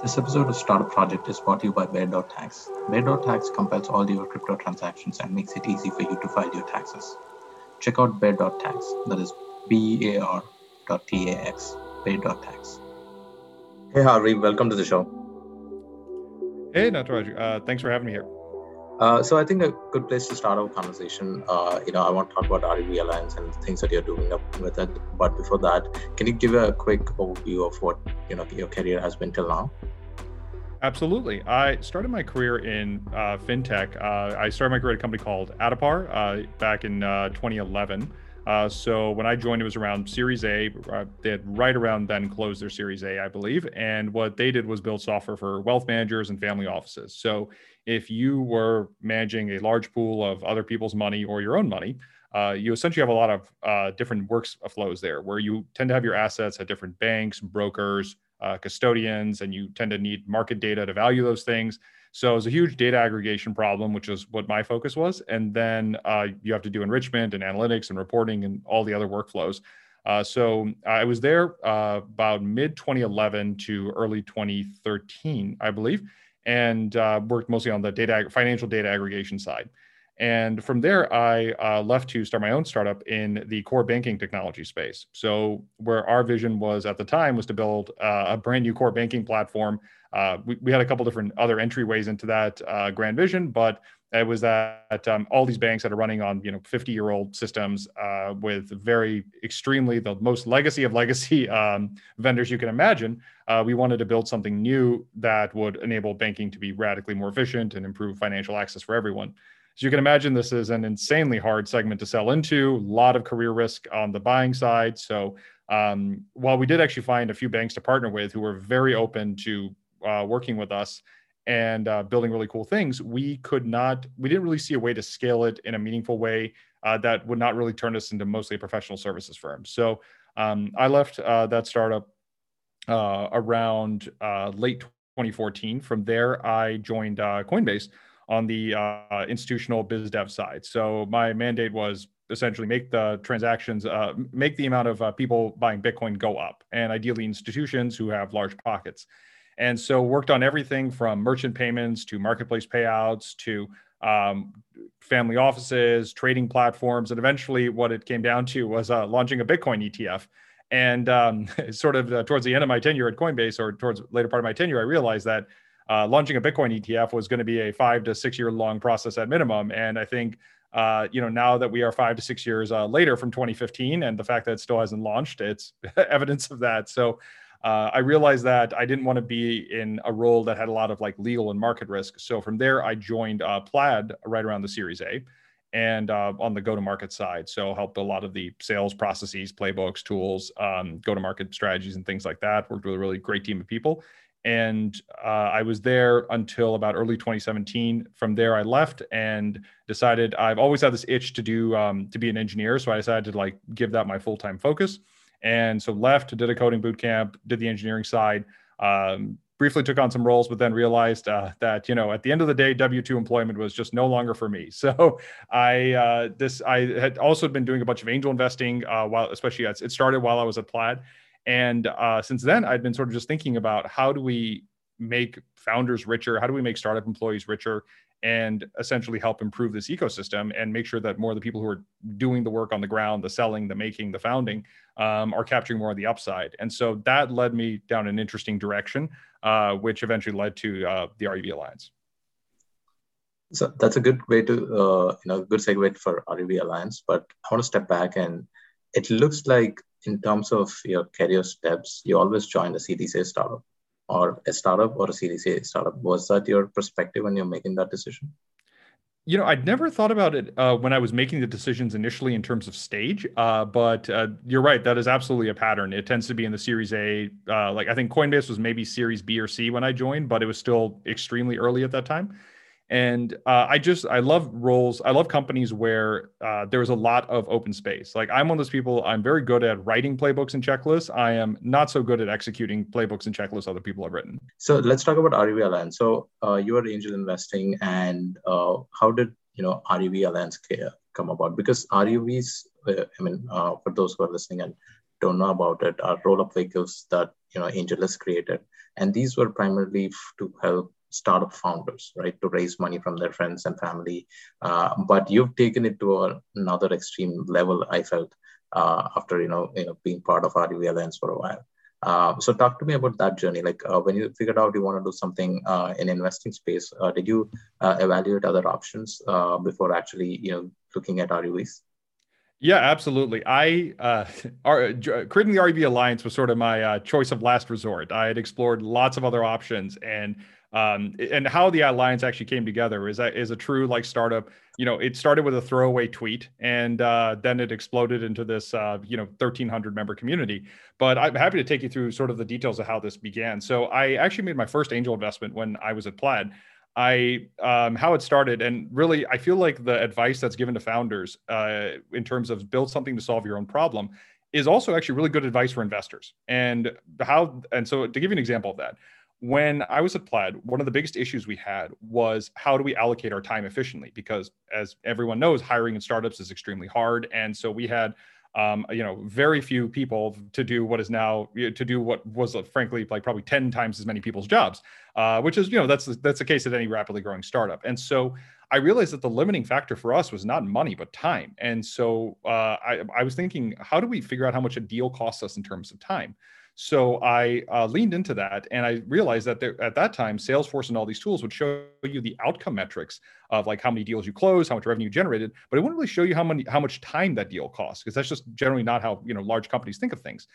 This episode of Startup Project is brought to you by Bear.tax. Bear.tax compiles all your crypto transactions and makes it easy for you to file your taxes. Check out Bear.tax, that is B A R dot T A X, Bear.tax. Hey, Harvey, welcome to the show. Hey, Nataraj. Uh, thanks for having me here. Uh, so I think a good place to start our conversation. Uh, you know, I want to talk about RUV Alliance and things that you're doing up with it. But before that, can you give a quick overview of what you know your career has been till now? Absolutely. I started my career in uh, fintech. Uh, I started my career at a company called Addepar uh, back in uh, 2011. Uh, so when I joined, it was around Series A. Uh, they had right around then closed their Series A, I believe. And what they did was build software for wealth managers and family offices. So if you were managing a large pool of other people's money or your own money, uh, you essentially have a lot of uh, different workflows there where you tend to have your assets at different banks, brokers, uh, custodians, and you tend to need market data to value those things. So it's a huge data aggregation problem, which is what my focus was. And then uh, you have to do enrichment and analytics and reporting and all the other workflows. Uh, so I was there uh, about mid 2011 to early 2013, I believe, and uh, worked mostly on the data financial data aggregation side. And from there, I uh, left to start my own startup in the core banking technology space. So, where our vision was at the time was to build uh, a brand new core banking platform. Uh, we, we, had a couple different other entryways into that uh, grand vision, but it was that um, all these banks that are running on you know 50 year old systems uh, with very extremely the most legacy of legacy um, vendors you can imagine. Uh, we wanted to build something new that would enable banking to be radically more efficient and improve financial access for everyone. As you can imagine, this is an insanely hard segment to sell into, a lot of career risk on the buying side. So um, while we did actually find a few banks to partner with who were very open to uh, working with us and uh, building really cool things, we could not, we didn't really see a way to scale it in a meaningful way uh, that would not really turn us into mostly a professional services firm. So um, I left uh, that startup uh, around uh, late 2014. From there, I joined Coinbase on the uh, institutional biz dev side. So my mandate was essentially make the transactions, uh, make the amount of uh, people buying Bitcoin go up, and ideally institutions who have large pockets. And so worked on everything from merchant payments to marketplace payouts to um, family offices, trading platforms, and eventually what it came down to was uh, launching a Bitcoin ETF. And um, sort of uh, towards the end of my tenure at Coinbase, or towards later part of my tenure, I realized that uh, launching a Bitcoin ETF was going to be a five to six year long process at minimum. And I think, uh, you know, now that we are five to six years uh, later from 2015, and the fact that it still hasn't launched, it's evidence of that. So uh, I realized that I didn't want to be in a role that had a lot of like legal and market risk. So from there, I joined uh, Plaid right around the Series A and uh, on the go to market side. So helped a lot of the sales processes, playbooks, tools, um, go to market strategies, and things like that. Worked with a really great team of people and uh, I was there until about early 2017. From there, I left and decided I've always had this itch to do um, to be an engineer, so I decided to like give that my full time focus. And so left, did a coding boot camp, did the engineering side. Um, briefly took on some roles, but then realized uh, that you know at the end of the day, W two employment was just no longer for me. So I uh, this I had also been doing a bunch of angel investing uh, while especially it started while I was at Plaid, and uh, since then, I've been sort of just thinking about how do we make founders richer? How do we make startup employees richer? And essentially help improve this ecosystem and make sure that more of the people who are doing the work on the ground, the selling, the making, the founding, um, are capturing more of the upside. And so that led me down an interesting direction, uh, which eventually led to uh, the RUV Alliance. So that's a good way to, uh, you know, good segue for RUV Alliance. But I want to step back and it looks like in terms of your career steps, you always join a Series A startup or a startup or a Series A startup. Was that your perspective when you're making that decision? You know, I'd never thought about it uh, when I was making the decisions initially in terms of stage, uh, but uh, you're right. That is absolutely a pattern. It tends to be in the Series A. Uh, like I think Coinbase was maybe Series B or C when I joined, but it was still extremely early at that time and uh, i just i love roles i love companies where uh, there's a lot of open space. Like i'm one of those people i'm very good at writing playbooks and checklists. I am not so good at executing playbooks and checklists other people have written. So let's talk about ruv alliance. So uh, you are angel investing and uh, how did you know ruv alliance come about? Because ruvs uh, i mean uh, for those who are listening and don't know about it are roll-up vehicles that you know AngelList created, and these were primarily to help startup founders, right, to raise money from their friends and family. Uh, but you've taken it to a, another extreme level. I felt uh, after you know you know being part of RUV Alliance for a while. Uh, so talk to me about that journey. Like uh, when you figured out you want to do something uh, in investing space, uh, did you uh, evaluate other options uh, before actually you know looking at RUVs? Yeah, absolutely. I uh, our, creating the RUV Alliance was sort of my choice of last resort. I had explored lots of other options, and um, and how the alliance actually came together is that is a true like startup you know it started with a throwaway tweet and uh, then it exploded into this uh, you know 1300 member community. But i'm happy to take you through sort of the details of how this began. So i actually made my first angel investment when i was at plaid. I um, how it started, and really, I feel like the advice that's given to founders uh, in terms of build something to solve your own problem is also actually really good advice for investors. And how, and so to give you an example of that, when I was at Plaid, one of the biggest issues we had was how do we allocate our time efficiently? Because as everyone knows, hiring in startups is extremely hard, and so we had, um, you know, very few people to do what is now to do what was uh, frankly like probably ten times as many people's jobs, uh, which is you know that's that's the case at any rapidly growing startup. And so I realized that the limiting factor for us was not money but time. And so uh, I I was thinking, how do we figure out how much a deal costs us in terms of time? So I uh, leaned into that, and I realized that there, at that time, Salesforce and all these tools would show you the outcome metrics of like how many deals you close, how much revenue you generated, but it wouldn't really show you how many how much time that deal costs because that's just generally not how you know large companies think of things.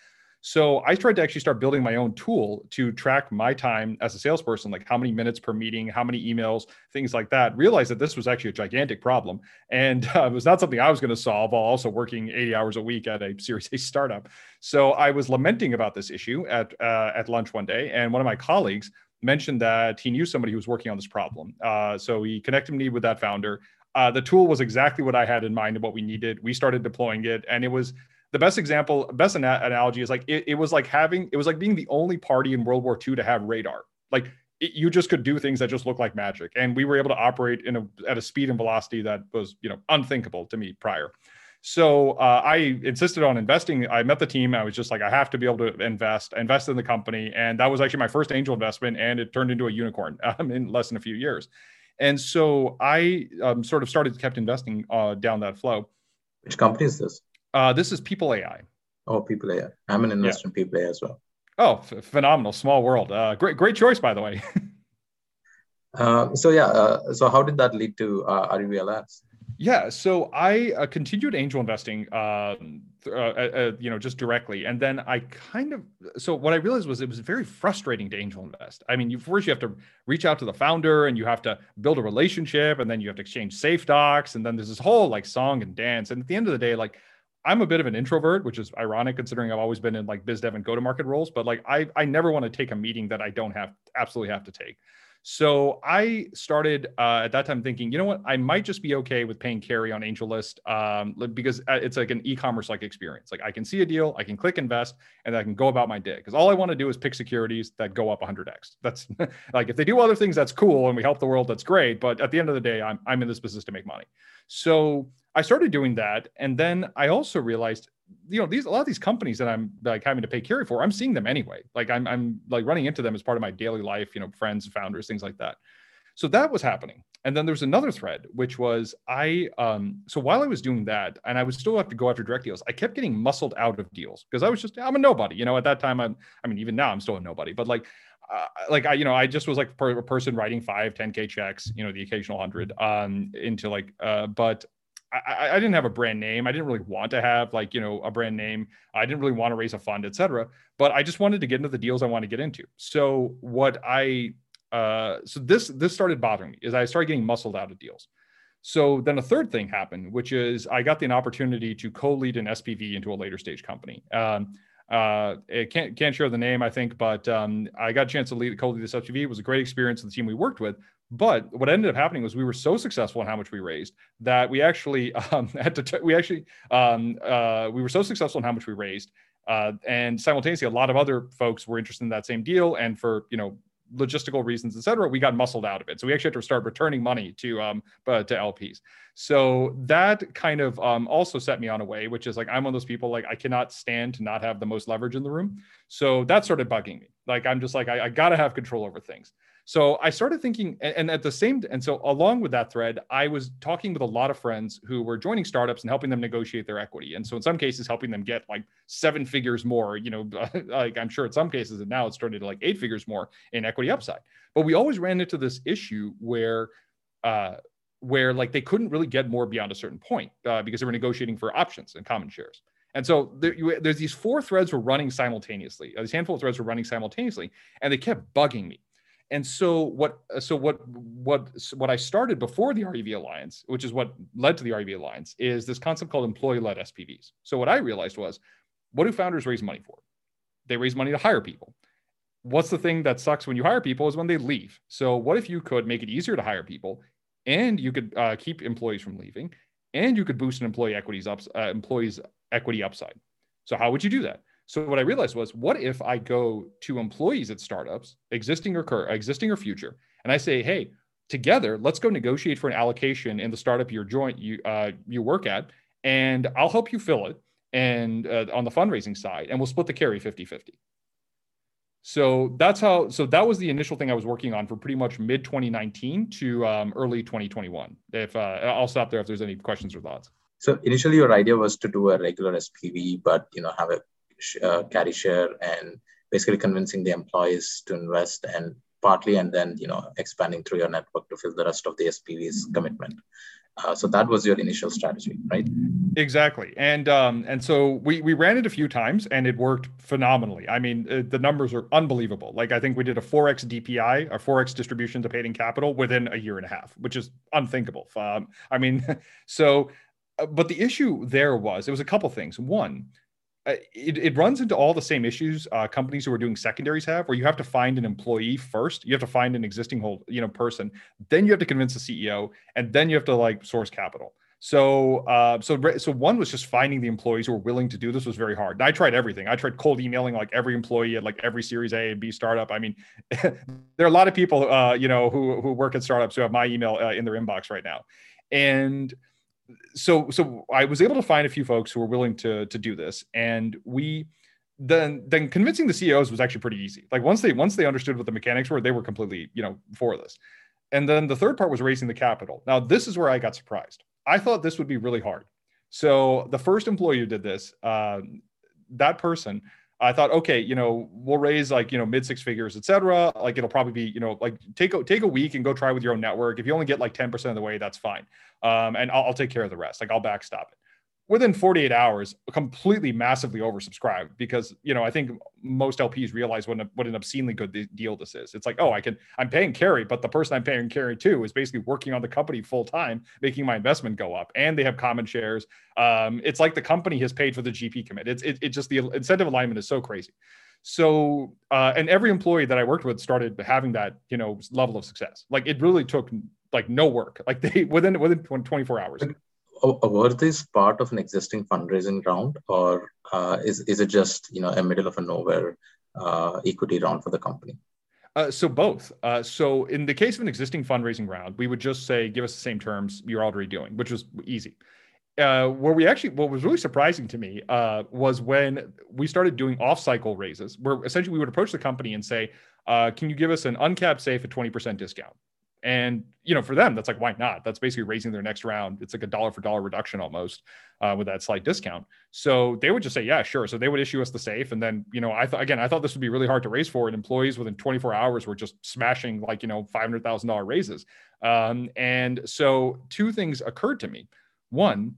So I tried to actually start building my own tool to track my time as a salesperson, like how many minutes per meeting, how many emails, things like that. Realized that this was actually a gigantic problem, and uh, it was not something I was going to solve while also working 80 hours a week at a Series A startup. So I was lamenting about this issue at uh, at lunch one day, and one of my colleagues mentioned that he knew somebody who was working on this problem. Uh, so he connected me with that founder. Uh, the tool was exactly what I had in mind and what we needed. We started deploying it, and it was the best example, best ana- analogy is like it, it, was like having it was like being the only party in World War II to have radar. Like it, you just could do things that just look like magic, and we were able to operate in a at a speed and velocity that was you know unthinkable to me prior. So uh, I insisted on investing. I met the team. I was just like, I have to be able to invest, invest in the company, and that was actually my first angel investment, and it turned into a unicorn um, in less than a few years. And so I um, sort of started kept investing uh, down that flow. Which company is this? Uh, this is People AI. Oh, People AI. I'm an investor yeah. in People AI as well. Oh, f- phenomenal! Small world. Uh, great, great choice, by the way. uh, so yeah, uh, so how did that lead to uh, Alliance? Yeah, so I uh, continued angel investing, um, uh, uh, you know, just directly, and then I kind of. So what I realized was it was very frustrating to angel invest. I mean, you first you have to reach out to the founder, and you have to build a relationship, and then you have to exchange safe docs, and then there's this whole like song and dance. And at the end of the day, like I'm a bit of an introvert, which is ironic considering I've always been in like biz dev and go to market roles. But like I, I never want to take a meeting that I don't have absolutely have to take. So I started uh, at that time thinking, you know what, I might just be okay with paying carry on AngelList um, because uh, it's like an e-commerce like experience. Like I can see a deal, I can click invest, and I can go about my day. Because all I want to do is pick securities that go up 100x. That's like if they do other things, that's cool, and we help the world, that's great. But at the end of the day, I'm I'm in this business to make money. So I started doing that, and then I also realized, you know, these a lot of these companies that I'm like having to pay carry for, I'm seeing them anyway. Like I'm I'm like running into them as part of my daily life, you know, friends, founders, things like that. So that was happening. And then there was another thread, which was I um so while I was doing that, and I would still have to go after direct deals, I kept getting muscled out of deals because I was just I'm a nobody. You know, at that time I'm I mean, even now I'm still a nobody, but like uh, like I, you know, I just was like a person writing five, 10k checks, you know, the occasional hundred, um, into like, uh, but I, I, didn't have a brand name. I didn't really want to have like, you know, a brand name. I didn't really want to raise a fund, et cetera, but I just wanted to get into the deals I want to get into. So what I, uh, so this, this started bothering me is I started getting muscled out of deals. So then a third thing happened, which is I got the opportunity to co-lead an SPV into a later stage company. Um, uh, it can't can't share the name, I think, but um, I got a chance to lead co-lead this SPV. It was a great experience the team we worked with. But what ended up happening was we were so successful in how much we raised that we actually um, had to. T- we actually um, uh, we were so successful in how much we raised, uh, and simultaneously, a lot of other folks were interested in that same deal. And for you know logistical reasons, et cetera, we got muscled out of it. So we actually had to start returning money to um uh, to LPs. So that kind of um, also set me on a way, which is like I'm one of those people like I cannot stand to not have the most leverage in the room. So that started bugging me. Like I'm just like I, I got to have control over things. So I started thinking, and at the same, and so along with that thread, I was talking with a lot of friends who were joining startups and helping them negotiate their equity. And so in some cases, helping them get like seven figures more, you know, like I'm sure in some cases, and now it's started to like eight figures more in equity upside. But we always ran into this issue where, uh, where like they couldn't really get more beyond a certain point uh, because they were negotiating for options and common shares. And so there, you, there's these four threads were running simultaneously. Uh, these handful of threads were running simultaneously, and they kept bugging me and so what so what what what i started before the ruv alliance which is what led to the ruv alliance is this concept called employee-led spvs so what i realized was what do founders raise money for? They raise money to hire people. What's the thing that sucks when you hire people is when they leave. So what if you could make it easier to hire people and you could uh, keep employees from leaving and you could boost an employee equities up uh, employees equity upside? So how would you do that so what I realized was, what if I go to employees at startups, existing or cur- existing or future, and I say, hey, together, let's go negotiate for an allocation in the startup you're joint you uh, you work at, and I'll help you fill it, and uh, on the fundraising side, and we'll split the carry 50-50. So that's how. So that was the initial thing I was working on for pretty much mid 2019 to um, early 2021. If uh, I'll stop there if there's any questions or thoughts. So initially, your idea was to do a regular SPV, but you know have a uh, carry share and basically convincing the employees to invest and partly and then you know expanding through your network to fill the rest of the SPV's commitment. Uh, so that was your initial strategy, right? Exactly, and um, and so we we ran it a few times, and it worked phenomenally. I mean, uh, the numbers are unbelievable. Like I think we did a four x DPI, a four x distribution to paid in capital within a year and a half, which is unthinkable. Um, I mean, so, uh, but the issue there was it was a couple things. One, it, it runs into all the same issues uh, companies who are doing secondaries have where you have to find an employee first. You have to find an existing hold you know person. Then you have to convince the ceo and then you have to like source capital. So uh, so so one was just finding the employees who were willing to do this was very hard. And i tried everything. I tried cold emailing like every employee at like every series a and b startup. I mean there are a lot of people uh, you know who who work at startups who have my email uh, in their inbox right now. And so so I was able to find a few folks who were willing to to do this, and we then then convincing the CEOs was actually pretty easy. Like once they once they understood what the mechanics were, they were completely you know for this. And then the third part was raising the capital. Now this is where I got surprised. I thought this would be really hard. So the first employee who did this, uh, that person I thought, okay, you know, we'll raise like, you know, mid six figures, et cetera. Like it'll probably be, you know, like take a, take a week and go try with your own network. If you only get like 10% of the way, that's fine. Um, and I'll, I'll take care of the rest. Like I'll backstop it within 48 hours completely massively oversubscribed because you know i think most lps realize what an, what an obscenely good deal this is. It's like oh i can i'm paying carry but the person i'm paying carry to is basically working on the company full time making my investment go up and they have common shares. Um, it's like the company has paid for the gp commit. It's it, it just the incentive alignment is so crazy. So uh, and every employee that i worked with started having that you know level of success. Like it really took like no work. Like they within within 24 hours were these part of an existing fundraising round, or uh, is is it just you know a middle of a nowhere uh, equity round for the company? Uh, so both. Uh, so in the case of an existing fundraising round, we would just say, give us the same terms you're already doing, which was easy. Uh, where we actually, what was really surprising to me uh, was when we started doing off-cycle raises, where essentially we would approach the company and say, uh, "Can you give us an uncapped safe at 20% discount?" And you know, for them, that's like why not? That's basically raising their next round. It's like a dollar for dollar reduction almost uh, with that slight discount. So they would just say, yeah, sure. So they would issue us the safe, and then you know, I thought again, I thought this would be really hard to raise for, and employees within 24 hours were just smashing like you know, five hundred thousand dollar raises. Um, and so two things occurred to me. One,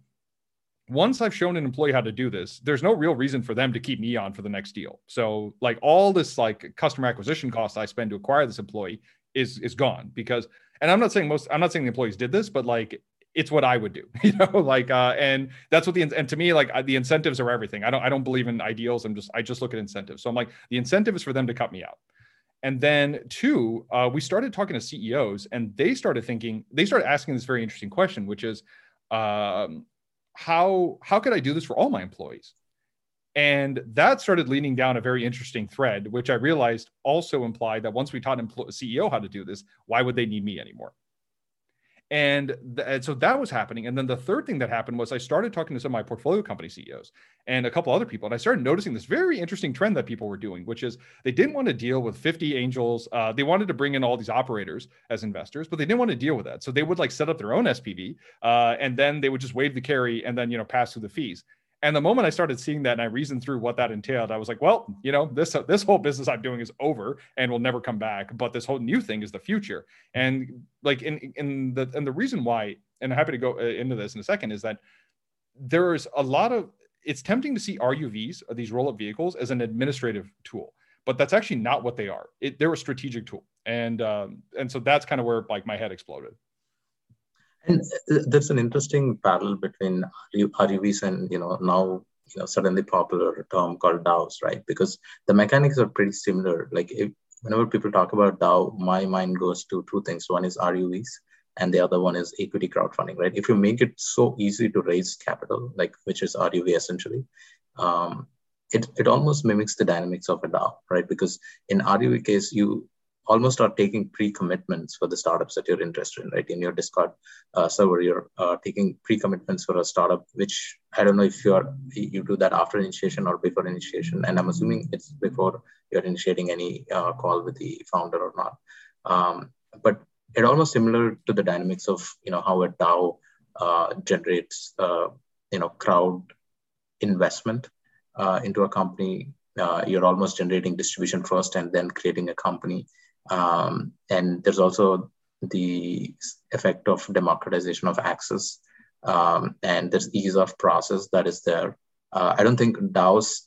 once I've shown an employee how to do this, there's no real reason for them to keep me on for the next deal. So like all this like customer acquisition cost I spend to acquire this employee is is gone because and I'm not saying most I'm not saying the employees did this, but like it's what I would do, you know, like uh and that's what the and to me like the incentives are everything. I don't I don't believe in ideals. I'm just I just look at incentives. So I'm like the incentive is for them to cut me out. And then two, uh, we started talking to CEOs, and they started thinking, they started asking this very interesting question, which is, um, how how could I do this for all my employees? And that started leading down a very interesting thread, which I realized also implied that once we taught empl- CEO how to do this, why would they need me anymore? And, th- and, so that was happening. And then the third thing that happened was I started talking to some of my portfolio company CEOs and a couple other people. And I started noticing this very interesting trend that people were doing, which is they didn't want to deal with 50 angels. Uh, they wanted to bring in all these operators as investors, but they didn't want to deal with that. So they would like set up their own SPV uh, and then they would just waive the carry and then, you know, pass through the fees. And the moment I started seeing that and I reasoned through what that entailed, I was like, well, you know, this this whole business I'm doing is over and will never come back. But this whole new thing is the future. And like in in the and the reason why, and I'm happy to go uh, into this in a second, is that there's a lot of it's tempting to see RUVs or these roll-up vehicles as an administrative tool, but that's actually not what they are. It, they're a strategic tool, and um, and so that's kind of where like my head exploded. And uh, there's an interesting parallel between RUVs and you know now you know suddenly popular term called DAOs, right? Because the mechanics are pretty similar. Like if, whenever people talk about DAO, my mind goes to two things. One is RUVs, and the other one is equity crowdfunding, right? If you make it so easy to raise capital, like which is RUV essentially, um, it, it almost mimics the dynamics of a DAO, right? Because in RUV case, you almost are taking pre-commitments for the startups that you're interested in, right? In your Discord uh, server, you're uh, taking pre-commitments for a startup, which I don't know if you're you do that after initiation or before initiation, and I'm assuming it's before you're initiating any uh, call with the founder or not. Um, but it almost similar to the dynamics of you know how a DAO uh, generates uh, you know crowd investment uh, into a company. you're almost generating distribution first and then creating a company um, and there's also the effect of democratization of access. Um, and there's ease of process that is there. Uh, I don't think DAOs,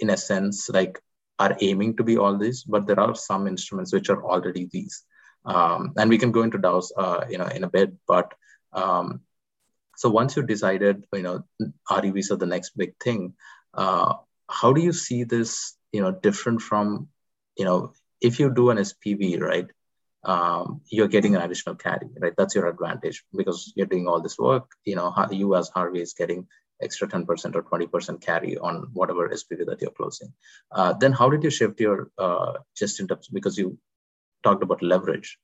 in a sense, like are aiming to be all these, but there are some instruments which are already these. Um, and we can go into DAOs, uh, you know, in a bit. But um, so once you decided, you know, RUVs are the next big thing. Uh, how do you see this, you know, different from, you know, if you do an SPV, right, um, you're getting an additional carry, right? That's your advantage because you're doing all this work. You know, you as Harvey is getting extra 10% or 20% carry on whatever SPV that you're closing. Uh, then how did you shift your uh, just in terms because you talked about leverage?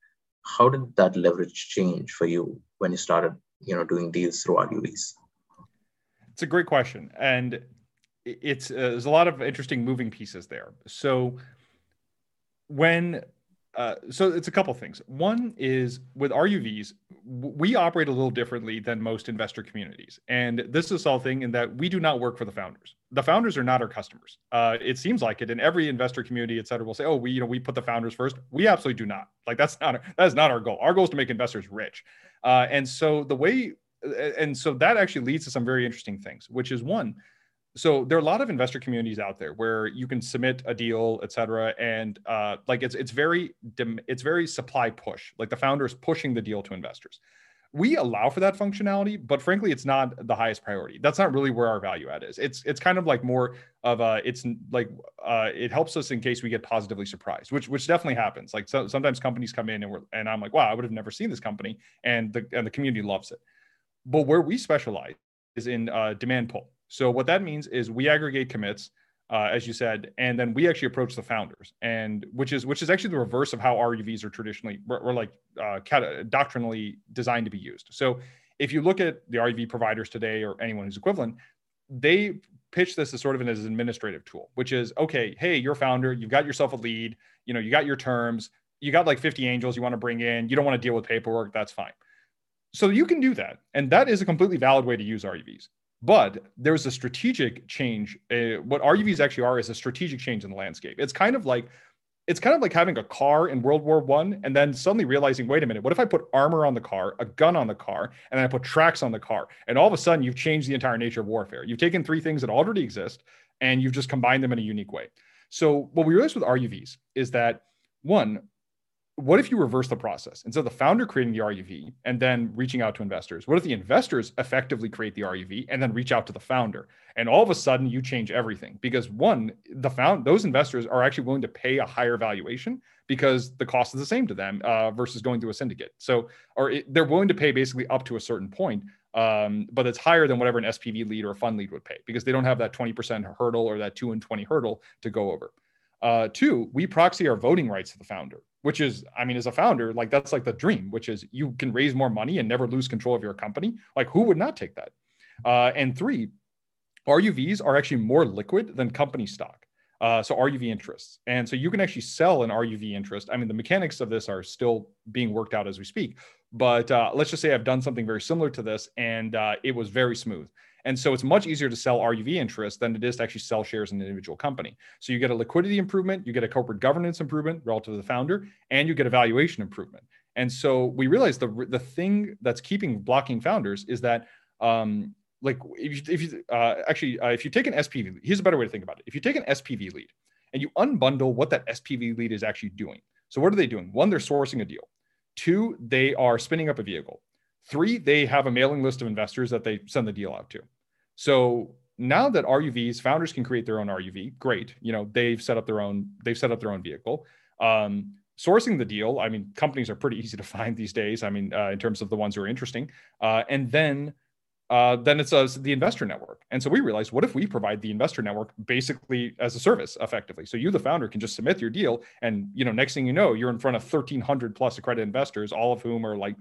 How did that leverage change for you when you started, you know, doing deals through RUVs? It's a great question, and it's uh, there's a lot of interesting moving pieces there. So when uh, so it's a couple things. One is with RUVs, we operate a little differently than most investor communities, and this is something in that we do not work for the founders. The founders are not our customers. Uh, it seems like it in every investor community, et cetera, will say, "Oh, we you know we put the founders first. We absolutely do not. Like that's not that is not our goal. Our goal is to make investors rich, uh, and so the way and so that actually leads to some very interesting things, which is one so there are a lot of investor communities out there where you can submit a deal et cetera and uh, like it's it's very it's very supply push like the founder is pushing the deal to investors. We allow for that functionality but frankly it's not the highest priority. That's not really where our value add is. It's it's kind of like more of a it's like uh, it helps us in case we get positively surprised which which definitely happens. Like so, sometimes companies come in and we're and i'm like wow i would have never seen this company and the and the community loves it. But where we specialize is in uh, demand pull so what that means is we aggregate commits, uh, as you said, and then we actually approach the founders, and which is which is actually the reverse of how RUVs are traditionally or like uh, doctrinally designed to be used. So if you look at the RUV providers today or anyone who's equivalent, they pitch this as sort of an, as an administrative tool, which is okay. Hey, you're founder, you've got yourself a lead, you know, you got your terms, you got like 50 angels you want to bring in, you don't want to deal with paperwork, that's fine. So you can do that, and that is a completely valid way to use RUVs. But there's a strategic change. Uh, what RUVs actually are is a strategic change in the landscape. It's kind of like it's kind of like having a car in World War One and then suddenly realizing, wait a minute, what if I put armor on the car, a gun on the car, and I put tracks on the car? And all of a sudden you've changed the entire nature of warfare. You've taken three things that already exist and you've just combined them in a unique way. So what we realized with RUVs is that one, what if you reverse the process instead of the founder creating the RUV and then reaching out to investors? What if the investors effectively create the RUV and then reach out to the founder? And all of a sudden, you change everything because one, the found those investors are actually willing to pay a higher valuation because the cost is the same to them uh, versus going through a syndicate. So, or it, they're willing to pay basically up to a certain point, um, but it's higher than whatever an SPV lead or a fund lead would pay because they don't have that 20% hurdle or that two and 20 hurdle to go over. Uh, two, we proxy our voting rights to the founder, which is, I mean, as a founder, like that's like the dream, which is you can raise more money and never lose control of your company. Like, who would not take that? Uh, and three, RUVs are actually more liquid than company stock. Uh, so RUV interests. And so you can actually sell an RUV interest. I mean, the mechanics of this are still being worked out as we speak. But uh, let's just say I've done something very similar to this and uh, it was very smooth. And so it's much easier to sell RUV interest than it is to actually sell shares in an individual company. So you get a liquidity improvement, you get a corporate governance improvement relative to the founder, and you get a valuation improvement. And so we realized the the thing that's keeping blocking founders is that um, like if you, if you uh, actually uh, if you take an SPV, here's a better way to think about it. If you take an SPV lead and you unbundle what that SPV lead is actually doing. So what are they doing? One, they're sourcing a deal. Two, they are spinning up a vehicle. Three, they have a mailing list of investors that they send the deal out to. So now that RUVs founders can create their own RUV, great. You know they've set up their own they've set up their own vehicle. Um, sourcing the deal, I mean, companies are pretty easy to find these days. I mean, uh, in terms of the ones who are interesting, uh, and then uh, then it's uh, the investor network. And so we realized, what if we provide the investor network basically as a service, effectively? So you, the founder, can just submit your deal, and you know, next thing you know, you're in front of 1,300 plus accredited investors, all of whom are like,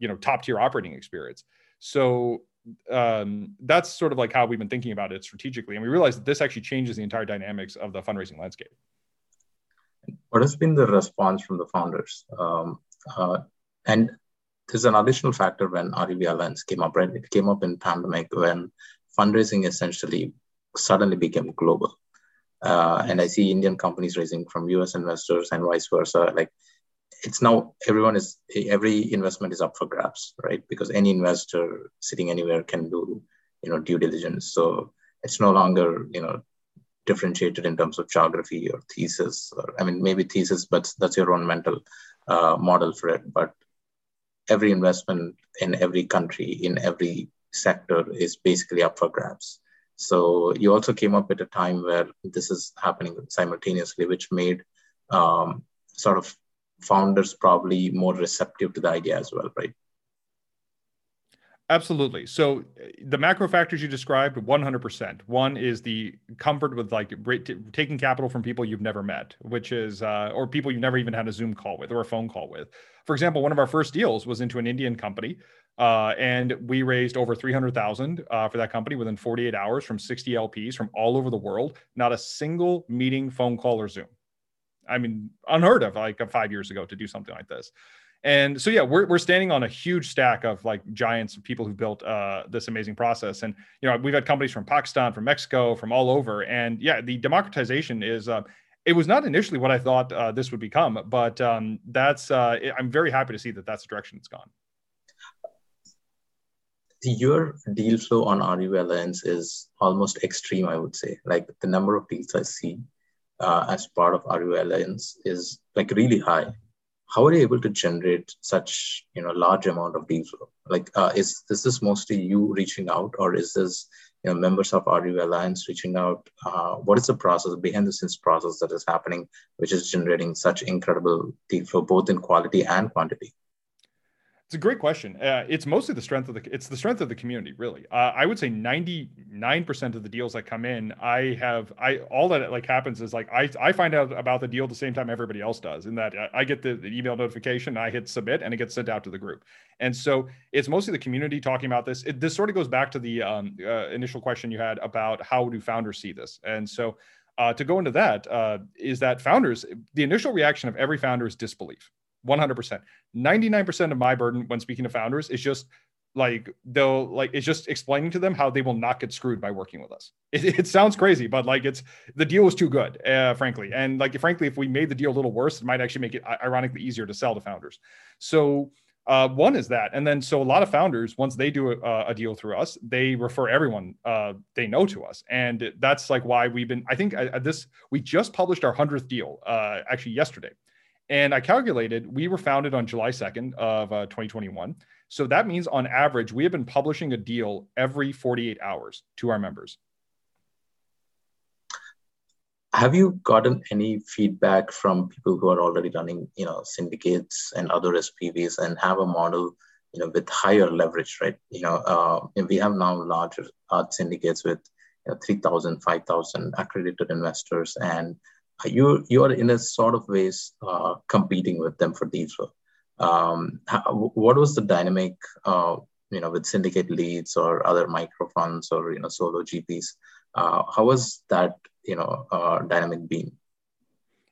you know, top tier operating experience. So um, that's sort of like how we've been thinking about it strategically, and we realized that this actually changes the entire dynamics of the fundraising landscape. What has been the response from the founders? Um, uh, and there's an additional factor when Alliance came up, right? It came up in pandemic when fundraising essentially suddenly became global. Uh, and I see Indian companies raising from US investors and vice versa. Like it's now everyone is every investment is up for grabs, right? Because any investor sitting anywhere can do, you know, due diligence. So it's no longer, you know, differentiated in terms of geography or thesis. Or I mean, maybe thesis, but that's your own mental uh, model for it. But every investment in every country, in every sector is basically up for grabs. So you also came up at a time where this is happening simultaneously, which made um, sort of founders probably more receptive to the idea as well, right? Absolutely. So uh, the macro factors you described, 100%. One is the comfort with like taking capital from people you've never met, which is, uh, or people you've never even had a Zoom call with or a phone call with. For example, one of our first deals was into an Indian company, uh, and we raised over 300,000 uh, for that company within 48 hours from 60 LPs from all over the world. Not a single meeting, phone call, or Zoom. I mean, unheard of like five years ago to do something like this. And so, yeah, we're, we're standing on a huge stack of like giants, people who built uh, this amazing process. And, you know, we've had companies from Pakistan, from Mexico, from all over. And yeah, the democratization is, uh, it was not initially what I thought uh, this would become, but um, that's, uh, I'm very happy to see that that's the direction it's gone. Your deal flow on RUV Alliance is almost extreme, I would say. Like the number of deals I see uh, as part of RUV Alliance is like really high. How are you able to generate such you know large amount of deal flow like uh, is, is this mostly you reaching out or is this you know members of RUV Alliance reaching out? Uh, what is the process behind the scenes process that is happening which is generating such incredible deal flow both in quality and quantity it's a great question. Uh, it's mostly the strength of the it's the strength of the community, really. Uh, I would say ninety nine percent of the deals that come in, I have I all that like happens is like I I find out about the deal the same time everybody else does. In that I get the, the email notification, I hit submit, and it gets sent out to the group. And so it's mostly the community talking about this. It, this sort of goes back to the um, uh, initial question you had about how do founders see this, and so. Uh, to go into that, uh, is that founders, the initial reaction of every founder is disbelief 100%. 99% of my burden when speaking to founders is just like they'll like it's just explaining to them how they will not get screwed by working with us. It, it sounds crazy but like it's the deal was too good uh, frankly. And like frankly if we made the deal a little worse it might actually make it ironically easier to sell to founders. So uh, one is that. And then so a lot of founders once they do a, a deal through us they refer everyone uh, they know to us. And that's like why we've been i think this we just published our 100th deal uh, actually yesterday and I calculated we were founded on July 2nd of uh, 2021. So that means on average, we have been publishing a deal every 48 hours to our members. Have you gotten any feedback from people who are already running, you know, syndicates and other SPVs and have a model, you know, with higher leverage, right? You know, uh, we have now larger art syndicates with you know, 3,000, 5,000 accredited investors and you you are in a sort of ways uh, competing with them for deals. Um, what was the dynamic, uh, you know, with syndicate leads or other micro funds or you know solo GPs? Uh, how was that you know uh, dynamic been?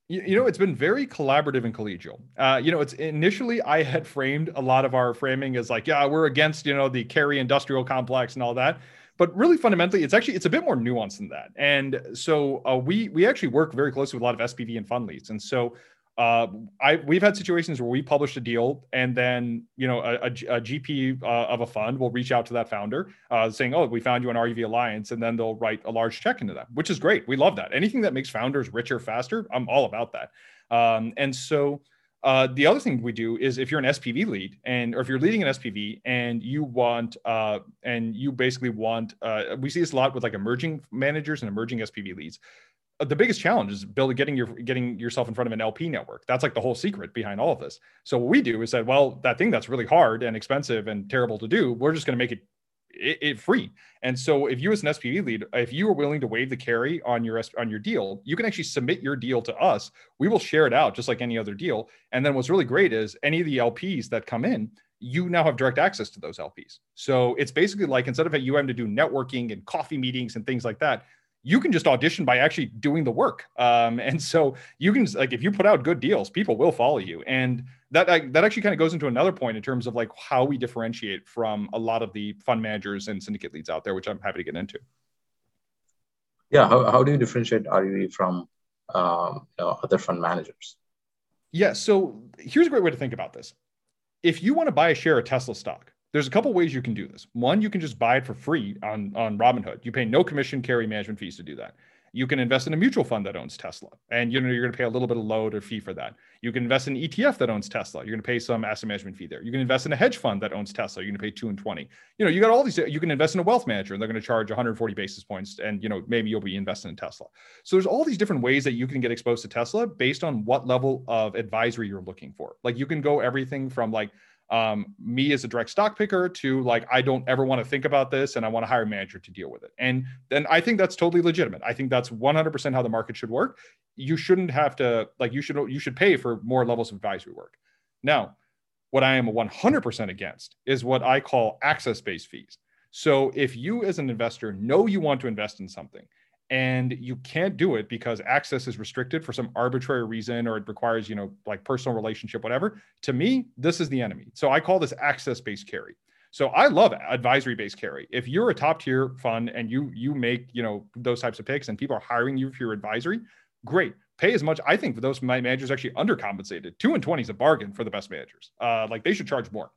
You, you know, it's been very collaborative and collegial. Uh, you know, it's initially I had framed a lot of our framing as like, yeah, we're against you know the carry industrial complex and all that but really fundamentally it's actually it's a bit more nuanced than that and so uh, we we actually work very closely with a lot of spv and fund leads and so uh, I we've had situations where we published a deal and then you know a, a, a GP uh, of a fund will reach out to that founder uh, saying, "Oh, we found you an RUV alliance," and then they'll write a large check into that, which is great. We love that. Anything that makes founders richer faster, I'm all about that. Um, and so uh, the other thing we do is if you're an SPV lead and or if you're leading an SPV and you want uh, and you basically want uh, we see this a lot with like emerging managers and emerging SPV leads. Uh, the biggest challenge is building getting your getting yourself in front of an LP network. That's like the whole secret behind all of this. So what we do is that well that thing that's really hard and expensive and terrible to do, we're just going to make it it, it, free. And so if you as an SPV lead, if you are willing to waive the carry on your on your deal, you can actually submit your deal to us. We will share it out just like any other deal. And then what's really great is any of the LPs that come in, you now have direct access to those LPs. So it's basically like instead of you having to do networking and coffee meetings and things like that, you can just audition by actually doing the work. Um, and so you can like if you put out good deals, people will follow you. And that that actually kind of goes into another point in terms of like how we differentiate from a lot of the fund managers and syndicate leads out there, which I'm happy to get into. Yeah, how, how do you differentiate RUV from um, you know, other fund managers? Yeah, so here's a great way to think about this. If you want to buy a share of Tesla stock, there's a couple ways you can do this. One, you can just buy it for free on, on Robinhood. You pay no commission carry management fees to do that. You can invest in a mutual fund that owns Tesla, and you know you're going to pay a little bit of load or fee for that. You can invest in an ETF that owns Tesla. You're going to pay some asset management fee there. You can invest in a hedge fund that owns Tesla. You're going to pay two and twenty. You know, you got all these. You can invest in a wealth manager, and they're going to charge 140 basis points, and you know maybe you'll be investing in Tesla. So there's all these different ways that you can get exposed to Tesla based on what level of advisory you're looking for. Like you can go everything from like um, me as a direct stock picker to like I don't ever want to think about this and I want to hire a manager to deal with it. And then I think that's totally legitimate. I think that's 100% how the market should work. You shouldn't have to like you should you should pay for more levels of advisory work. Now, what I am 100% against is what I call access-based fees. So if you as an investor know you want to invest in something and you can't do it because access is restricted for some arbitrary reason or it requires you know like personal relationship whatever. To me this is the enemy. So i call this access based carry. So i love advisory based carry. If you're a top tier fund and you you make you know those types of picks and people are hiring you for your advisory great. Pay as much i think those managers actually undercompensated. 2 and 20 is a bargain for the best managers. Uh, like they should charge more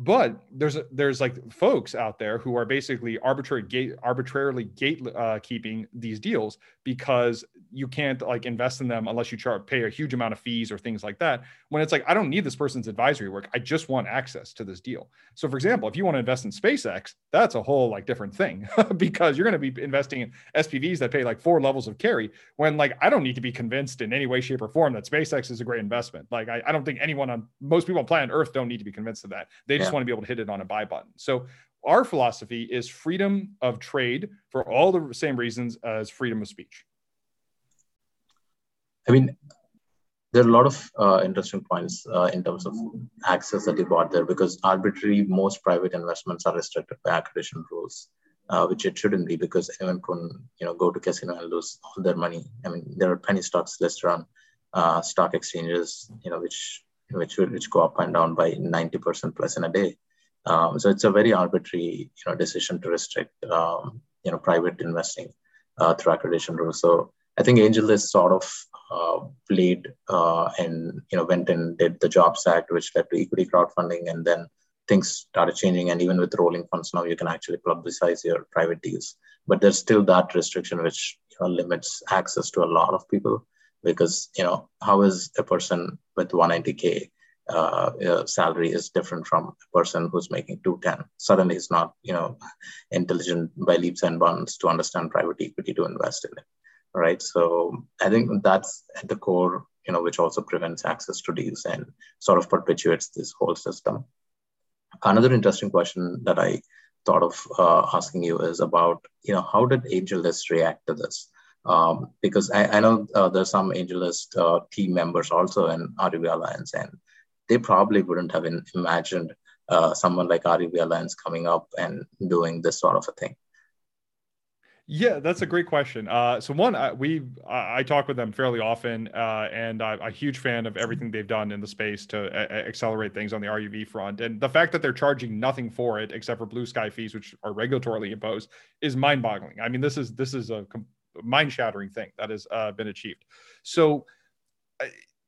but there's there's like folks out there who are basically arbitrary gate arbitrarily gate uh, keeping these deals because you can't like invest in them unless you charge pay a huge amount of fees or things like that. When it's like i don't need this person's advisory work. I just want access to this deal. So for example if you want to invest in spacex that's a whole like different thing because you're going to be investing in spvs that pay like four levels of carry when like i don't need to be convinced in any way shape or form that spacex is a great investment. Like i, I don't think anyone on most people on planet earth don't need to be convinced of that. They just just want to be able to hit it on a buy button. So our philosophy is freedom of trade for all the same reasons as freedom of speech. I mean, there are a lot of uh, interesting points uh, in terms of access that you brought there because arbitrarily most private investments are restricted by accreditation rules, uh, which it shouldn't be because anyone can you know go to casino and lose all their money. I mean, there are penny stocks listed on uh, stock exchanges, you know, which which will which go up and down by 90% plus in a day. Um, so it's a very arbitrary you know decision to restrict um, you know private investing uh, through accreditation rules. So I think AngelList sort of uh, played uh, and you know went and did the Jobs Act, which led to equity crowdfunding, and then things started changing. And even with rolling funds now, you can actually publicize your private deals, but there's still that restriction which you know, limits access to a lot of people because you know how is a person with 190k uh, uh, salary is different from a person who's making 210 suddenly he's not you know intelligent by leaps and bounds to understand private equity to invest in it right? So i think that's at the core you know which also prevents access to deals and sort of perpetuates this whole system. Another interesting question that i thought of uh, asking you is about you know how did AngelList react to this Um, because I, I know uh, there's some AngelList uh, team members also in RUV Alliance, and they probably wouldn't have imagined uh, someone like RUV Alliance coming up and doing this sort of a thing. Yeah, that's a great question. Uh, so one, I, we I, I, talk with them fairly often, uh, and I'm a huge fan of everything they've done in the space to a- accelerate things on the RUV front. And the fact that they're charging nothing for it except for blue sky fees, which are regulatorily imposed, is mind-boggling. I mean, this is this is a mind-shattering thing that has uh, been achieved. So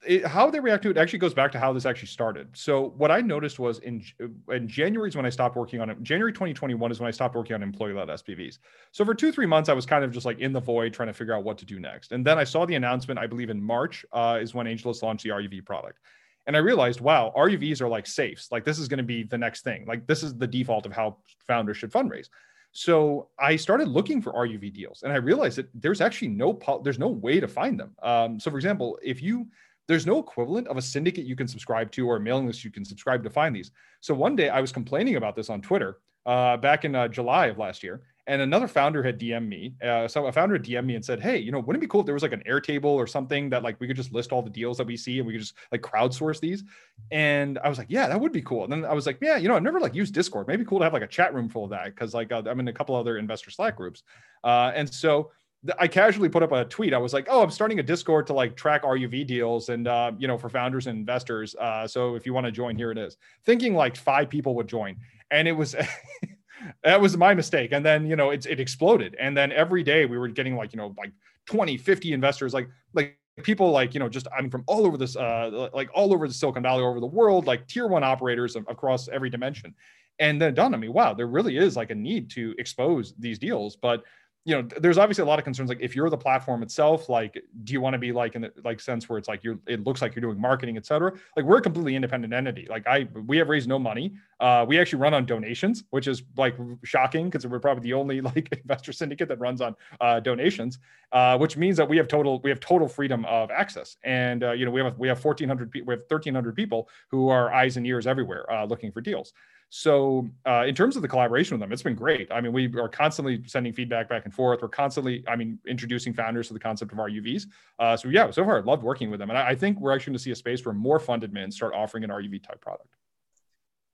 it, how they react to it actually goes back to how this actually started. So what I noticed was in in January is when I stopped working on it. January 2021 is when I stopped working on employee-led SPVs. So for two three months, I was kind of just like in the void trying to figure out what to do next. And then I saw the announcement. I believe in March uh, is when AngelList launched the RUV product. And I realized, wow, RUVs are like safes. Like this is going to be the next thing. Like this is the default of how founders should fundraise. So I started looking for RUV deals, and I realized that there's actually no there's no way to find them. Um, so, for example, if you there's no equivalent of a syndicate you can subscribe to or a mailing list you can subscribe to find these. So one day I was complaining about this on Twitter uh, back in uh, July of last year, and another founder had DM me. Uh, so a founder DM me and said, "Hey, you know, wouldn't it be cool if there was like an Airtable or something that like we could just list all the deals that we see and we could just like crowdsource these?" And I was like, "Yeah, that would be cool." And then I was like, "Yeah, you know, I've never like used Discord. Maybe cool to have like a chat room full of that because like uh, I'm in a couple other investor Slack groups." Uh, and so I casually put up a tweet. I was like, "Oh, I'm starting a Discord to like track RUV deals and uh, you know for founders and investors. Uh, so if you want to join, here it is." Thinking like five people would join, and it was that was my mistake. And then you know it it exploded, and then every day we were getting like you know like 20, 50 investors, like like people like you know just I mean from all over this uh like all over the Silicon Valley, over the world, like tier one operators across every dimension. And then it dawned on me, wow, there really is like a need to expose these deals, but you know there's obviously a lot of concerns like if you're the platform itself like do you want to be like in the like sense where it's like you're it looks like you're doing marketing et cetera? Like we're a completely independent entity. Like i we have raised no money. Uh we actually run on donations which is like shocking because we're probably the only like investor syndicate that runs on uh donations uh which means that we have total we have total freedom of access. And uh, you know we have we have 1400 people we have 1300 people who are eyes and ears everywhere uh, looking for deals so, uh, in terms of the collaboration with them, it's been great. I mean, we are constantly sending feedback back and forth. We're constantly, I mean, introducing founders to the concept of RUVs. Uh, so, yeah, so far, I loved working with them. And I, I think we're actually going to see a space where more fund admins start offering an RUV type product.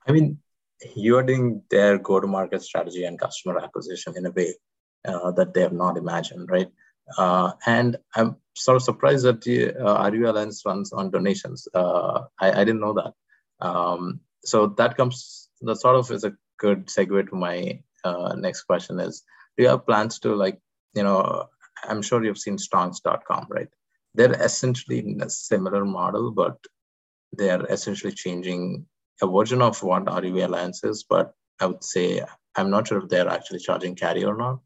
I mean, you're doing their go to market strategy and customer acquisition in a way uh, that they have not imagined, right? Uh, and I'm sort of surprised that the uh, RUV Alliance runs on donations. Uh, I, I, didn't know that. Um, so that comes that sort of is a good segue to my uh, next question is do you have plans to like you know i'm sure you've seen stonks.com right they're essentially in a similar model but they're essentially changing a version of what RUV Alliance is, but I would say I'm not sure if they're actually charging carry or not.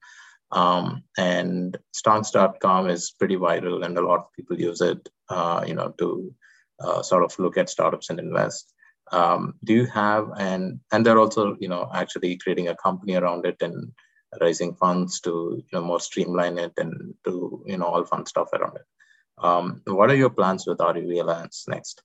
Um, and stonks.com is pretty viral and a lot of people use it, uh, you know, to uh, sort of look at startups and invest um, do you have and and they're also you know actually creating a company around it and raising funds to you know more streamline it and do you know all fun stuff around it um, what are your plans with RUV Alliance next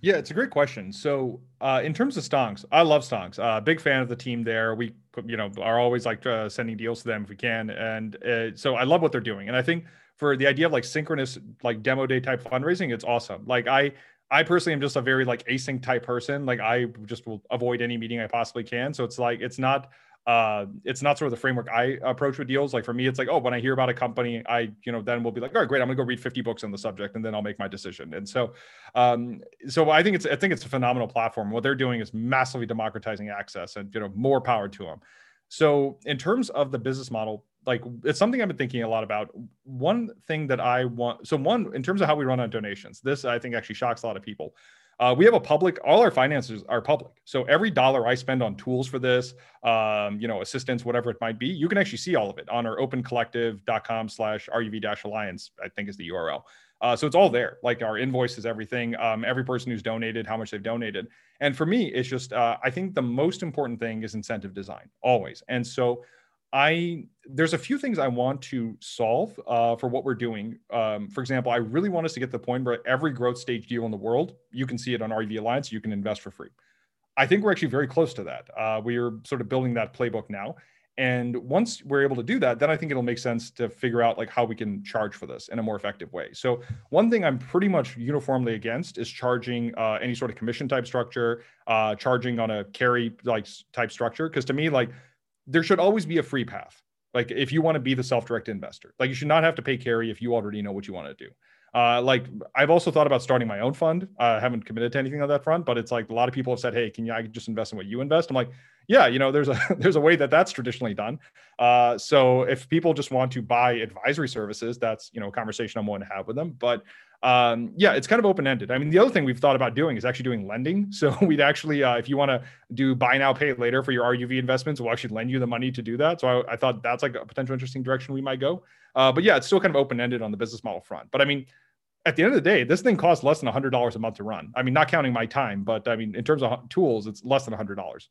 yeah, it's a great question. So, uh, in terms of Stonks, I love Stonks. Uh, big fan of the team there. We, you know, are always like uh, sending deals to them if we can, and uh, so I love what they're doing. And I think for the idea of like synchronous, like demo day type fundraising, it's awesome. Like I, I personally am just a very like async type person. Like I just will avoid any meeting I possibly can. So it's like it's not uh it's not sort of the framework I approach with deals. Like for me, it's like, oh, when I hear about a company, I, you know, then we'll be like, all right, great, I'm gonna go read 50 books on the subject and then I'll make my decision. And so um so I think it's I think it's a phenomenal platform. What they're doing is massively democratizing access and you know more power to them. So in terms of the business model, like it's something I've been thinking a lot about. One thing that I want, so one in terms of how we run on donations, this I think actually shocks a lot of people. Uh, we have a public, all our finances are public. So every dollar I spend on tools for this, um, you know, assistance, whatever it might be, you can actually see all of it on our opencollective.com slash RUV dash alliance, I think is the URL. Uh, so it's all there, like our invoices, everything, um, every person who's donated, how much they've donated. And for me, it's just, uh, I think the most important thing is incentive design always. And so I there's a few things I want to solve uh, for what we're doing. Um, for example, I really want us to get to the point where every growth stage deal in the world, you can see it on RUV Alliance, you can invest for free. I think we're actually very close to that. Uh, we are sort of building that playbook now. And once we're able to do that, then I think it'll make sense to figure out like how we can charge for this in a more effective way. So one thing I'm pretty much uniformly against is charging uh, any sort of commission type structure, uh, charging on a carry like type structure. Because to me, like there should always be a free path. Like if you want to be the self-directed investor, like you should not have to pay carry if you already know what you want to do. Uh, like I've also thought about starting my own fund. I uh, haven't committed to anything on that front, but it's like a lot of people have said, "Hey, can you I just invest in what you invest?" I'm like, yeah, you know, there's a there's a way that that's traditionally done. Uh, so if people just want to buy advisory services, that's you know a conversation I'm willing to have with them. But um, yeah, it's kind of open ended. I mean, the other thing we've thought about doing is actually doing lending. So we'd actually, uh, if you want to do buy now, pay later for your RUV investments, we'll actually lend you the money to do that. So I, I thought that's like a potential interesting direction we might go. Uh, but yeah, it's still kind of open ended on the business model front. But I mean, at the end of the day, this thing costs less than $100 a month to run. I mean, not counting my time, but I mean, in terms of tools, it's less than $100.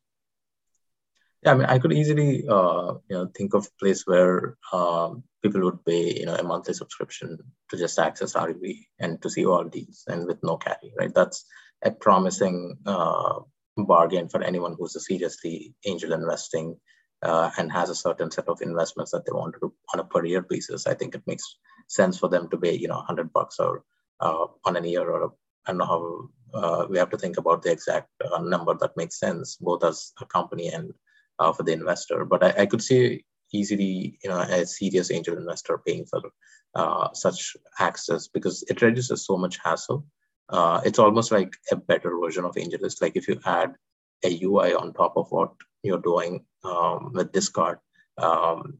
Yeah, I mean, I could easily, uh, you know, think of a place where um, people would pay, you know, a monthly subscription to just access RUV and to see all these and with no carry, right? That's a promising uh, bargain for anyone who's a seriously angel investing uh, and has a certain set of investments that they want to do on a per year basis. I think it makes sense for them to pay, you know, 100 bucks or uh, on an year or I don't know how uh, we have to think about the exact uh, number that makes sense, both as a company and uh, for the investor. But I, I, could see easily, you know, a serious angel investor paying for uh, such access because it reduces so much hassle. Uh, it's almost like a better version of AngelList. Like if you add a UI on top of what you're doing um, with Discord, um,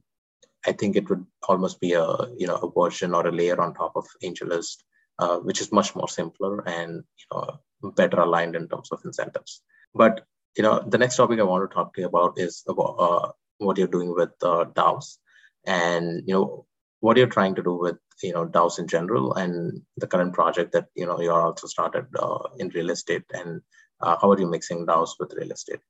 I think it would almost be a you know a version or a layer on top of AngelList, uh, which is much more simpler and you know better aligned in terms of incentives. But you know, the next topic I want to talk to you about is about uh, what you're doing with uh, DAOs, and you know what you're trying to do with you know DAOs in general, and the current project that you know you're also started uh, in real estate, and uh, how are you mixing DAOs with real estate?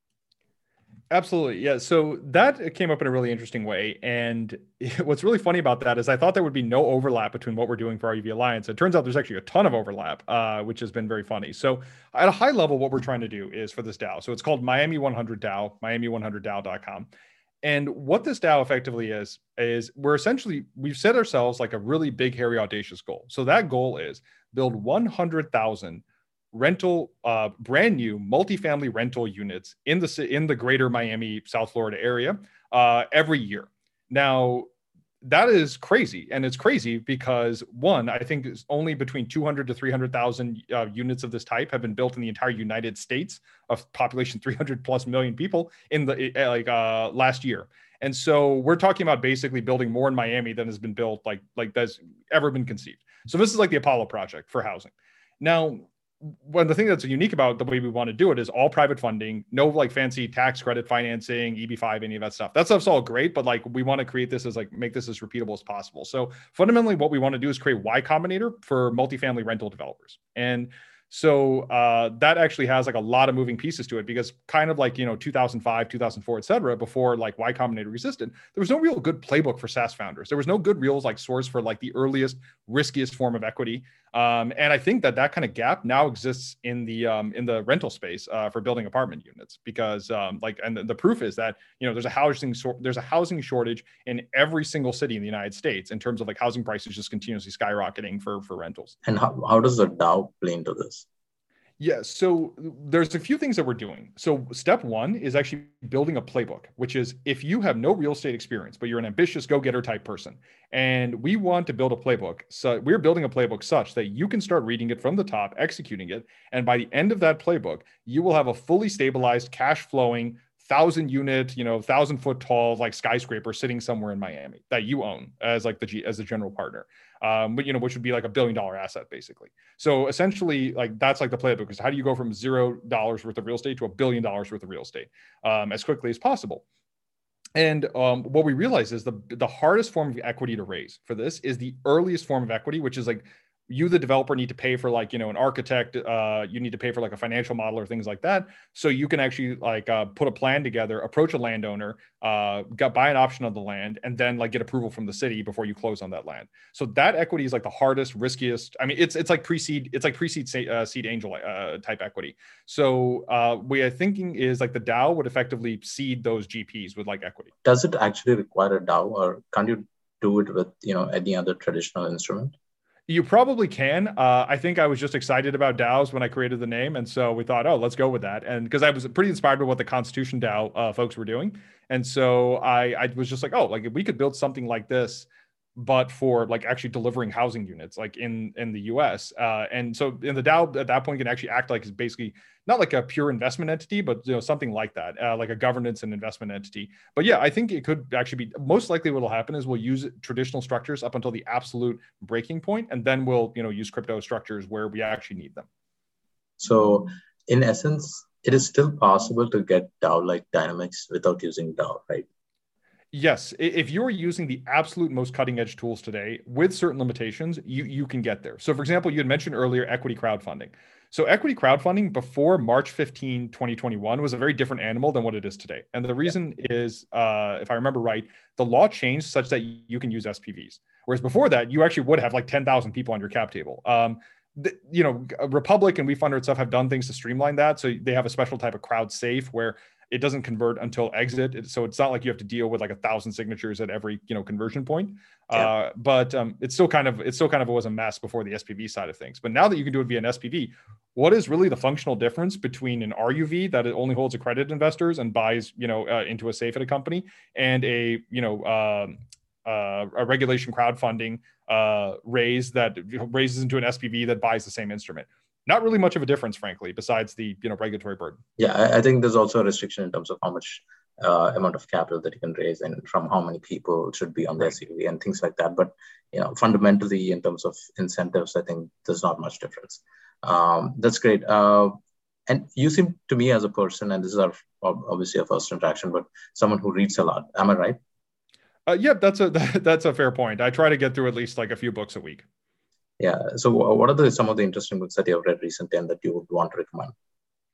Absolutely. Yeah. So that came up in a really interesting way. And what's really funny about that is I thought there would be no overlap between what we're doing for RUV Alliance. It turns out there's actually a ton of overlap, uh, which has been very funny. So, at a high level, what we're trying to do is for this DAO. So, it's called Miami 100 DAO, Miami100DAO.com. And what this DAO effectively is, is we're essentially, we've set ourselves like a really big, hairy, audacious goal. So, that goal is build 100,000 rental uh, brand new multifamily rental units in the in the greater Miami South Florida area uh, every year. Now that is crazy and it's crazy because one i think it's only between 200 to 300000 uh, units of this type have been built in the entire united states of population 300 plus million people in the uh, like uh, last year. And so we're talking about basically building more in miami than has been built like like that's ever been conceived. So this is like the apollo project for housing. Now one the thing that's unique about the way we want to do it is all private funding, no like fancy tax credit financing, EB5, any of that stuff. That stuff's all great, but like we want to create this as like make this as repeatable as possible. So fundamentally, what we want to do is create Y Combinator for multifamily rental developers. And so uh, that actually has like a lot of moving pieces to it because kind of like you know 2005, 2004, et cetera, before like Y Combinator existed, there was no real good playbook for SaaS founders. There was no good real like source for like the earliest, riskiest form of equity. Um, and I think that that kind of gap now exists in the um, in the rental space uh, for building apartment units because um, like and the, the, proof is that you know there's a housing there's a housing shortage in every single city in the United States in terms of like housing prices just continuously skyrocketing for for rentals. And how, how does the DAO play into this? Yeah, so there's a few things that we're doing. So step one is actually building a playbook, which is if you have no real estate experience, but you're an ambitious go-getter type person, and we want to build a playbook. So we're building a playbook such that you can start reading it from the top, executing it, and by the end of that playbook, you will have a fully stabilized, cash flowing, thousand unit, you know, thousand foot tall like skyscraper sitting somewhere in Miami that you own as like the G as a general partner. Um, but you know, which would be like a billion dollar asset basically. So essentially, like that's like the playbook is how do you go from zero dollars worth of real estate to a billion dollars worth of real estate um, as quickly as possible. And um, what we realize is the the hardest form of equity to raise for this is the earliest form of equity, which is like you the developer need to pay for like you know an architect uh, you need to pay for like a financial model or things like that. So you can actually like uh, put a plan together approach a landowner uh, get, buy an option on the land and then like get approval from the city before you close on that land. So that equity is like the hardest riskiest i mean it's it's like pre-seed it's like pre-seed uh, seed angel uh, type equity. So uh, we are thinking is like the dao would effectively seed those gps with like equity. Does it actually require a dao or can't you do it with you know any other traditional instrument you probably can. Uh, I think I was just excited about DAOs when I created the name, and so we thought, oh, let's go with that. And because I was pretty inspired by what the Constitution DAO uh, folks were doing, and so I, I was just like, oh, like if we could build something like this but for like actually delivering housing units like in in the US. Uh, and so in the DAO at that point can actually act like it's basically not like a pure investment entity, but you know something like that, uh, like a governance and investment entity. But yeah, I think it could actually be most likely what will happen is we'll use traditional structures up until the absolute breaking point, and then we'll you know use crypto structures where we actually need them. So in essence, it is still possible to get DAO like dynamics without using DAO, right? Yes, if you're using the absolute most cutting edge tools today with certain limitations, you you can get there. So for example, you had mentioned earlier equity crowdfunding. So equity crowdfunding before March 15, 2021 was a very different animal than what it is today. And the reason yeah. is uh, if I remember right, the law changed such that you can use SPVs. Whereas before that, you actually would have like 10,000 people on your cap table. Um, you know, Republic and WeFunder stuff have done things to streamline that. So they have a special type of crowd safe where it doesn't convert until exit. so it's not like you have to deal with like a thousand signatures at every you know conversion point. Yeah. Uh, but um, it's still kind of it still kind of was a mess before the SPV side of things. But now that you can do it via an SPV, what is really the functional difference between an RUV that it only holds accredited investors and buys you know uh, into a safe at a company and a you know um, uh, a regulation crowdfunding uh, raise that raises into an SPV that buys the same instrument? Not really much of a difference, frankly, besides the you know regulatory burden. Yeah, I, I think there's also a restriction in terms of how much uh, amount of capital that you can raise and from how many people should be on the SUV and things like that. But you know, fundamentally, in terms of incentives, I think there's not much difference. Um, that's great. Uh, and you seem to me as a person, and this is our obviously a first interaction, but someone who reads a lot. Am I right? Uh, yep, that's a that's a fair point. I try to get through at least like a few books a week. Yeah. So, what are the some of the interesting books that you have read recently and that you would want to recommend?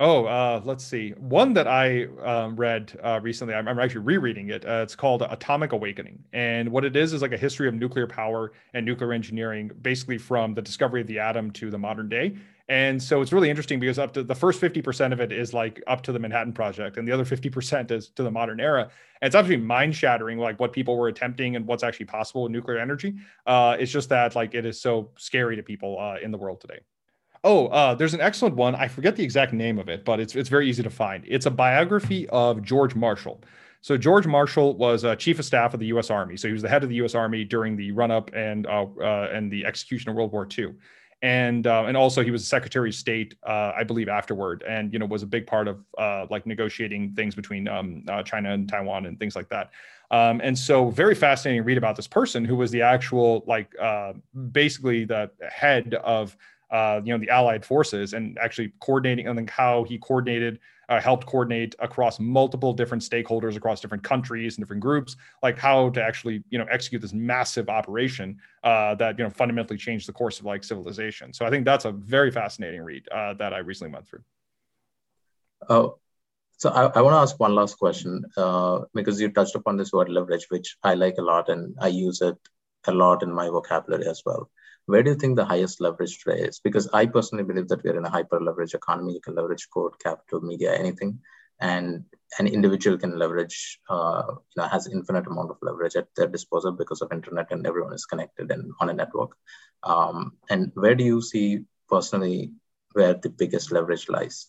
Oh, uh, let's see. One that I um, read uh, recently, I'm, I'm, actually rereading it. Uh, it's called Atomic Awakening. And what it is is like a history of nuclear power and nuclear engineering, basically from the discovery of the atom to the modern day. And so it's really interesting because up to the first 50% of it is like up to the Manhattan Project, and the other 50% is to the modern era. And it's actually mind shattering, like what people were attempting and what's actually possible with nuclear energy. Uh, it's just that like it is so scary to people uh, in the world today. Oh, uh, there's an excellent one. I forget the exact name of it, but it's it's very easy to find. It's a biography of George Marshall. So George Marshall was a chief of staff of the U.S. Army. So he was the head of the U.S. Army during the run-up and uh, uh, and the execution of World War II and uh, and also he was Secretary of State, uh, I believe, afterward, and you know was a big part of uh, like negotiating things between um, uh, China and Taiwan and things like that. Um, and so, very fascinating to read about this person who was the actual like uh, basically the head of uh, you know the Allied forces and actually coordinating and how he coordinated uh, helped coordinate across multiple different stakeholders across different countries and different groups, like how to actually you know execute this massive operation uh, that you know fundamentally changed the course of like civilization. So I think that's a very fascinating read uh, that I recently went through. Oh, so I, I want to ask one last question uh, because you touched upon this word leverage, which I like a lot and I use it a lot in my vocabulary as well where do you think the highest leverage today is? Because I personally believe that we're in a hyper leverage economy. You can leverage code, capital, media, anything, and an individual can leverage, uh, you know, has infinite amount of leverage at their disposal because of internet and everyone is connected and on a network. Um, and where do you see personally where the biggest leverage lies?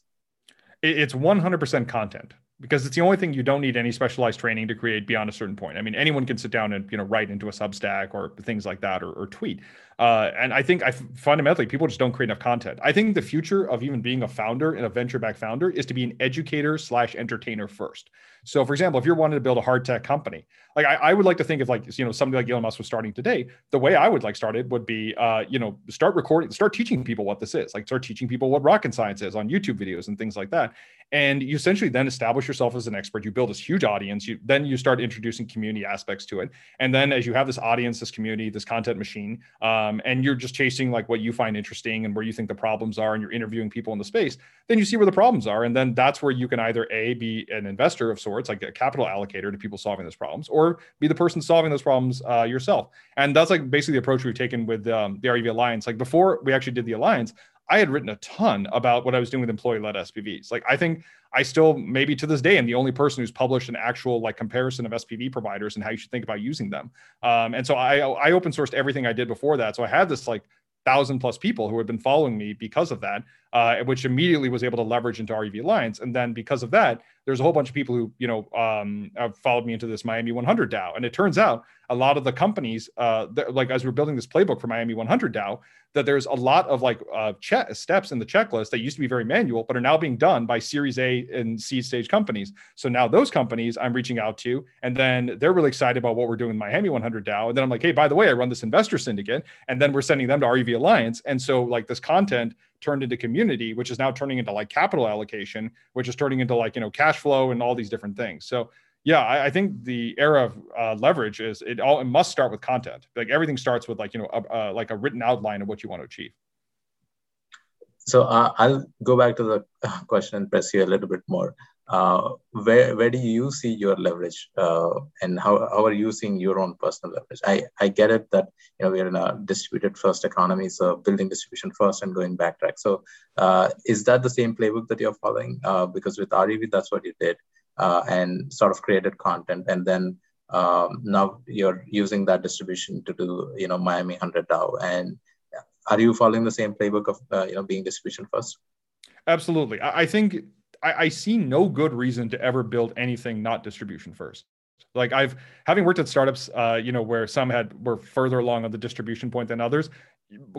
It's 100% content because it's the only thing you don't need any specialized training to create beyond a certain point. I mean, anyone can sit down and you know write into a Substack or things like that or, or tweet. Uh, and I think I fundamentally people just don't create enough content. I think the future of even being a founder and a venture back founder is to be an educator slash entertainer first. So, for example, if you're wanting to build a hard tech company, like I, I, would like to think of like you know somebody like Elon Musk was starting today. The way I would like started would be uh, you know start recording, start teaching people what this is, like start teaching people what rocket science is on YouTube videos and things like that. And you essentially then establish yourself as an expert. You build this huge audience. You then you start introducing community aspects to it, and then as you have this audience, this community, this content machine. Uh, um, and you're just chasing like what you find interesting and where you think the problems are, and you're interviewing people in the space, then you see where the problems are, and then that's where you can either a be an investor of sorts, like a capital allocator to people solving those problems, or be the person solving those problems uh, yourself. And that's like basically the approach we've taken with um, the RUV Alliance. Like before we actually did the alliance, I had written a ton about what I was doing with employee-led SPVs. Like I think I still maybe to this day am the only person who's published an actual like comparison of SPV providers and how you should think about using them. Um, and so I I open sourced everything I did before that. So I had this like thousand plus people who had been following me because of that, uh, which immediately was able to leverage into RUV Alliance. And then because of that, there's a whole bunch of people who you know um, have followed me into this Miami 100 DAO. And it turns out a lot of the companies, uh, that, like as we're building this playbook for Miami 100 DAO, that there's a lot of like uh, che- steps in the checklist that used to be very manual, but are now being done by Series A and seed stage companies. So now those companies I'm reaching out to, and then they're really excited about what we're doing in Miami 100 DAO. And then I'm like, hey, by the way, I run this investor syndicate, and then we're sending them to RUV Alliance. And so like this content turned into community, which is now turning into like capital allocation, which is turning into like you know cash flow and all these different things. So yeah, I, I, think the era of uh, leverage is it all it must start with content. Like everything starts with like you know a, like a written outline of what you want to achieve. So uh, I'll go back to the question and press you a little bit more. Uh, where where do you see your leverage, uh, and how, how are you seeing your own personal leverage? I, I get it that you know we're in a distributed first economy, so building distribution first and going backtrack. So uh, is that the same playbook that you're following? Uh, because with RUV, that's what you did uh, and sort of created content and then um, now you're using that distribution to do you know miami 100 dao and are you following the same playbook of uh, you know being distribution first absolutely i, think I, I see no good reason to ever build anything not distribution first like I've having worked at startups, uh, you know, where some had were further along on the distribution point than others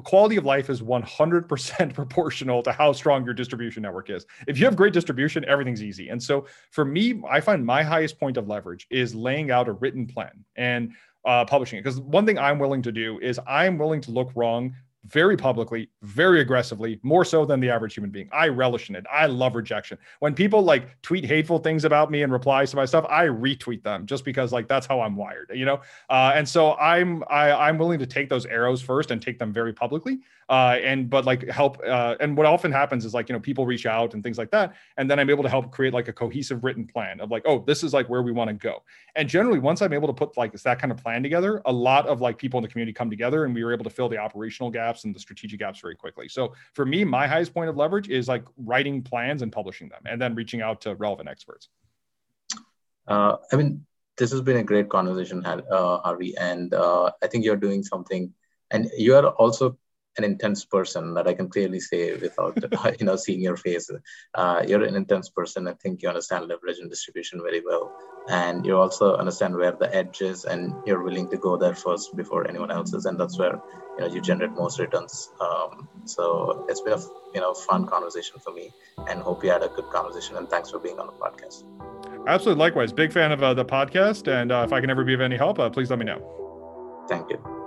quality of life is 100% proportional to how strong your distribution network is. If you have great distribution, everything's easy. And so for me, I find my highest point of leverage is laying out a written plan and uh, publishing it. Because one thing I'm willing to do is I'm willing to look wrong very publicly, very aggressively, more so than the average human being. I relish in it. I love rejection. When people like tweet hateful things about me and replies to my stuff, I retweet them just because like that's how I'm wired, you know. Uh, and so I'm I, I'm willing to take those arrows first and take them very publicly uh, and but like help uh, and what often happens is like you know people reach out and things like that and then i'm able to help create like a cohesive written plan of like oh this is like where we want to go. And generally once i'm able to put like that kind of plan together a lot of like people in the community come together and we were able to fill the operational gaps and the strategic gaps very quickly. So for me my highest point of leverage is like writing plans and publishing them and then reaching out to relevant experts. Uh, i mean this has been a great conversation uh, harvey and uh, i think you're doing something and you are also an intense person that I can clearly say without you know seeing your face. Uh, you're an intense person. I think you understand leverage and distribution very well, and you also understand where the edge is, and you're willing to go there first before anyone else is, and that's where you know you generate most returns. Um, so it's been a you know fun conversation for me, and hope you had a good conversation. And thanks for being on the podcast. Absolutely, likewise. Big fan of uh, the podcast, and uh, if I can ever be of any help, uh, please let me know. Thank you.